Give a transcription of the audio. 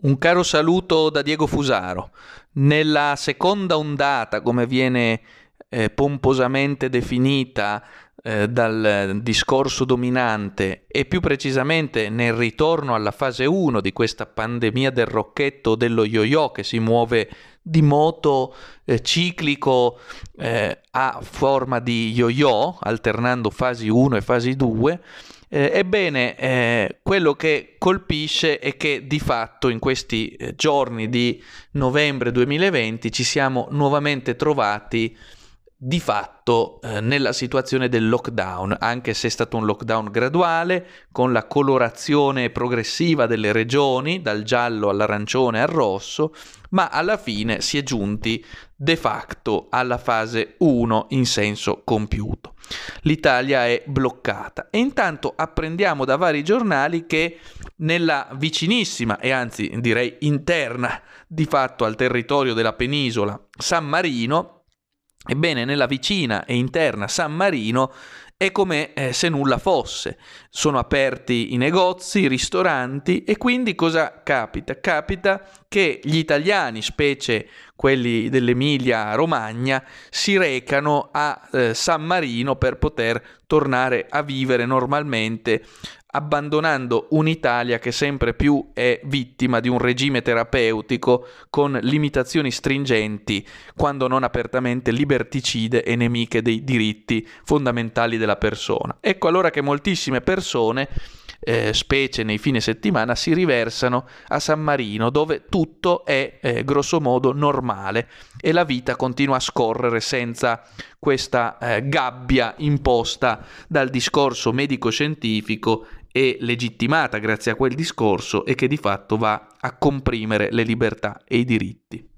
Un caro saluto da Diego Fusaro. Nella seconda ondata, come viene eh, pomposamente definita eh, dal discorso dominante e più precisamente nel ritorno alla fase 1 di questa pandemia del rocchetto dello yo-yo che si muove di moto eh, ciclico eh, a forma di yo-yo, alternando fasi 1 e fasi 2, eh, ebbene, eh, quello che colpisce è che di fatto in questi eh, giorni di novembre 2020 ci siamo nuovamente trovati di fatto eh, nella situazione del lockdown, anche se è stato un lockdown graduale, con la colorazione progressiva delle regioni, dal giallo all'arancione al rosso, ma alla fine si è giunti de facto alla fase 1 in senso compiuto. L'Italia è bloccata e intanto apprendiamo da vari giornali che nella vicinissima e anzi direi interna di fatto al territorio della penisola San Marino Ebbene, nella vicina e interna San Marino è come eh, se nulla fosse. Sono aperti i negozi, i ristoranti e quindi cosa capita? Capita che gli italiani, specie quelli dell'Emilia Romagna, si recano a eh, San Marino per poter tornare a vivere normalmente abbandonando un'Italia che sempre più è vittima di un regime terapeutico con limitazioni stringenti, quando non apertamente liberticide e nemiche dei diritti fondamentali della persona. Ecco allora che moltissime persone eh, specie nei fine settimana, si riversano a San Marino, dove tutto è eh, grosso modo normale e la vita continua a scorrere senza questa eh, gabbia imposta dal discorso medico-scientifico e legittimata grazie a quel discorso e che di fatto va a comprimere le libertà e i diritti.